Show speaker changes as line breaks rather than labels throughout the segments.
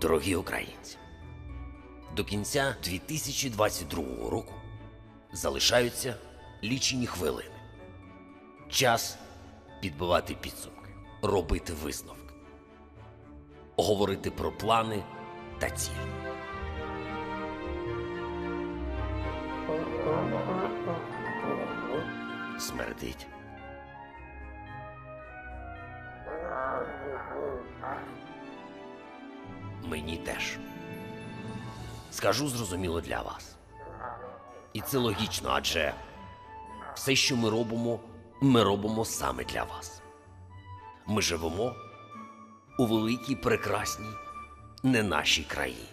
Дорогі українці, до кінця 2022 року залишаються лічені хвилини. Час підбивати підсумки, робити висновки, говорити про плани та цілі. Смердить. Мені теж. Скажу зрозуміло для вас. І це логічно, адже все, що ми робимо, ми робимо саме для вас. Ми живемо у великій, прекрасній, не нашій країні,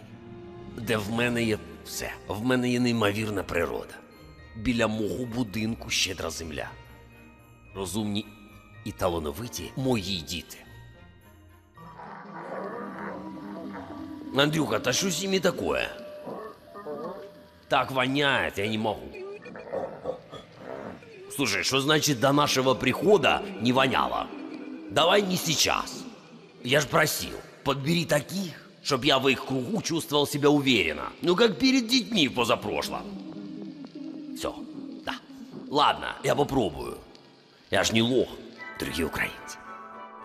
де в мене є все. В мене є неймовірна природа. Біля мого будинку щедра земля. Розумні і талановиті мої діти. Андрюха, та что с ними такое? Так воняет, я не могу. Слушай, что значит до нашего прихода не воняло? Давай не сейчас. Я ж просил, подбери таких, чтоб я в их кругу чувствовал себя уверенно. Ну, как перед детьми в позапрошлом. Все, да. Ладно, я попробую. Я ж не лох, дорогі українці.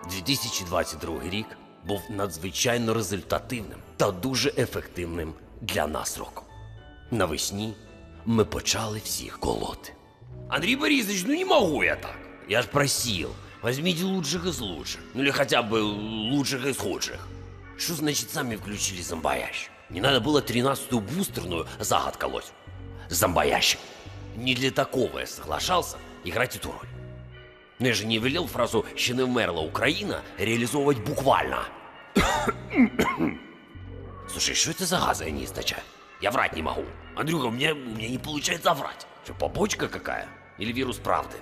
2022 рік був надзвичайно результативним та дуже ефективним для нас роком. Навесні ми почали всіх колоти. Андрей Борисович, ну не могу я так. Я ж просил, возьмите лучших из лучших. Ну или хотя бы лучших из худших. Что значит сами включили зомбоящик? Не надо было 13-ю бустерную за год колоть. Зомбоящик. Не для такого я соглашался играть эту роль. Но я же не велел фразу «Ще не вмерла Украина» реализовывать буквально. Слушай, что это за газы они источают? Я врать не могу. Андрюха, у меня, у меня не получается врать. Что, побочка какая? Или вирус правды?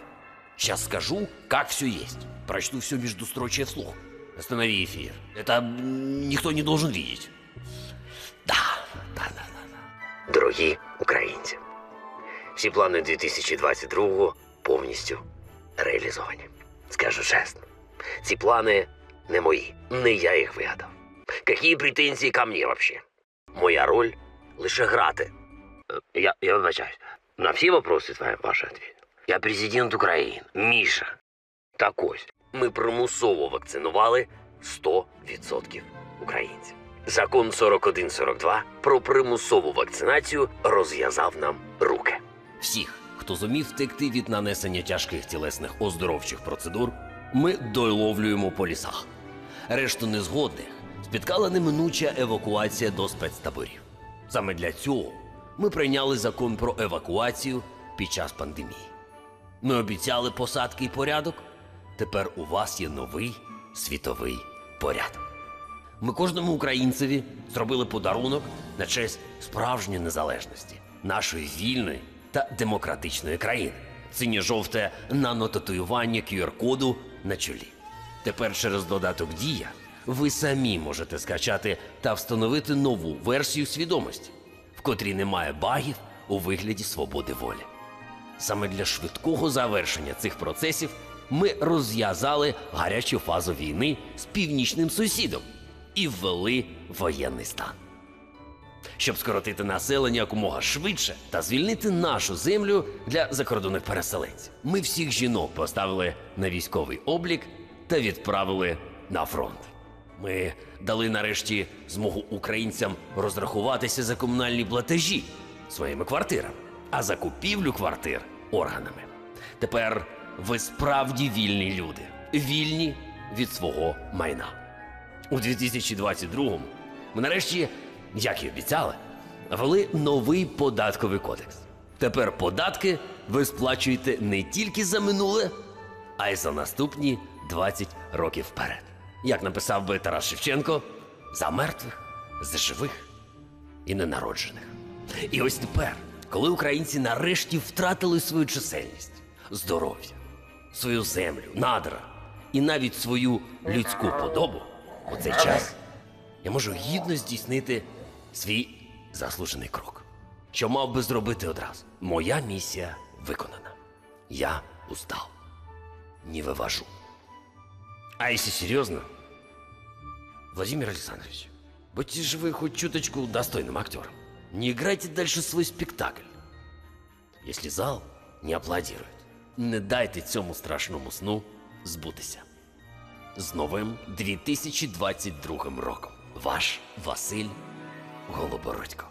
Сейчас скажу, как все есть. Прочту все между строчья вслух. Останови эфир. Это м, никто не должен видеть. Да, да, да, да, да. Дорогі українці, всі плани 2022 повністю Реалізовані. Скажу чесно, ці плани не мої, не я їх вигадав. Які претензії ко мне вообще? Моя роль лише грати. Е, Я, я вибачаюсь. На всі вопроси твої ваші відповіді. Я президент України, Міша. Так ось, ми примусово вакцинували 100% українців. Закон 4142 про примусову вакцинацію розв'язав нам руки. Всіх, хто зумів втекти від нанесення тяжких тілесних оздоровчих процедур, ми дойловлюємо по лісах. Решту незгодних спіткала неминуча евакуація до спецтаборів. Саме для цього ми прийняли закон про евакуацію під час пандемії. Ми обіцяли посадки і порядок. Тепер у вас є новий світовий порядок. Ми кожному українцеві зробили подарунок на честь справжньої незалежності нашої вільної та демократичної країни. Синє-жовте нанотатуювання QR-коду на чолі. Тепер через додаток Дія ви самі можете скачати та встановити нову версію свідомості, в котрій немає багів у вигляді свободи волі. Саме для швидкого завершення цих процесів ми розв'язали гарячу фазу війни з північним сусідом і ввели воєнний стан. Щоб скоротити населення якомога швидше та звільнити нашу землю для закордонних переселенців. Ми всіх жінок поставили на військовий облік та відправили на фронт. Ми дали нарешті змогу українцям розрахуватися за комунальні платежі своїми квартирами, а за купівлю квартир органами. Тепер ви справді вільні люди, вільні від свого майна. У 2022-му ми нарешті, як і обіцяли, ввели новий податковий кодекс. Тепер податки ви сплачуєте не тільки за минуле, а й за наступні 20 років вперед. Як написав би Тарас Шевченко, за мертвих, за живих і ненароджених. І ось тепер, коли українці нарешті втратили свою чисельність, здоров'я, свою землю, надра і навіть свою людську подобу, у цей час я можу гідно здійснити свій заслужений крок, що мав би зробити одразу. Моя місія виконана. Я устал. Не вывожу. А если серьезно, Владимир Александрович, Будьте же вы хоть чуточку достойным актером. Не играйте дальше свой спектакль. Якщо зал не аплодирует, не дайте цьому страшному сну збутися. З новим 2022 роком. Ваш Василь Голобородько.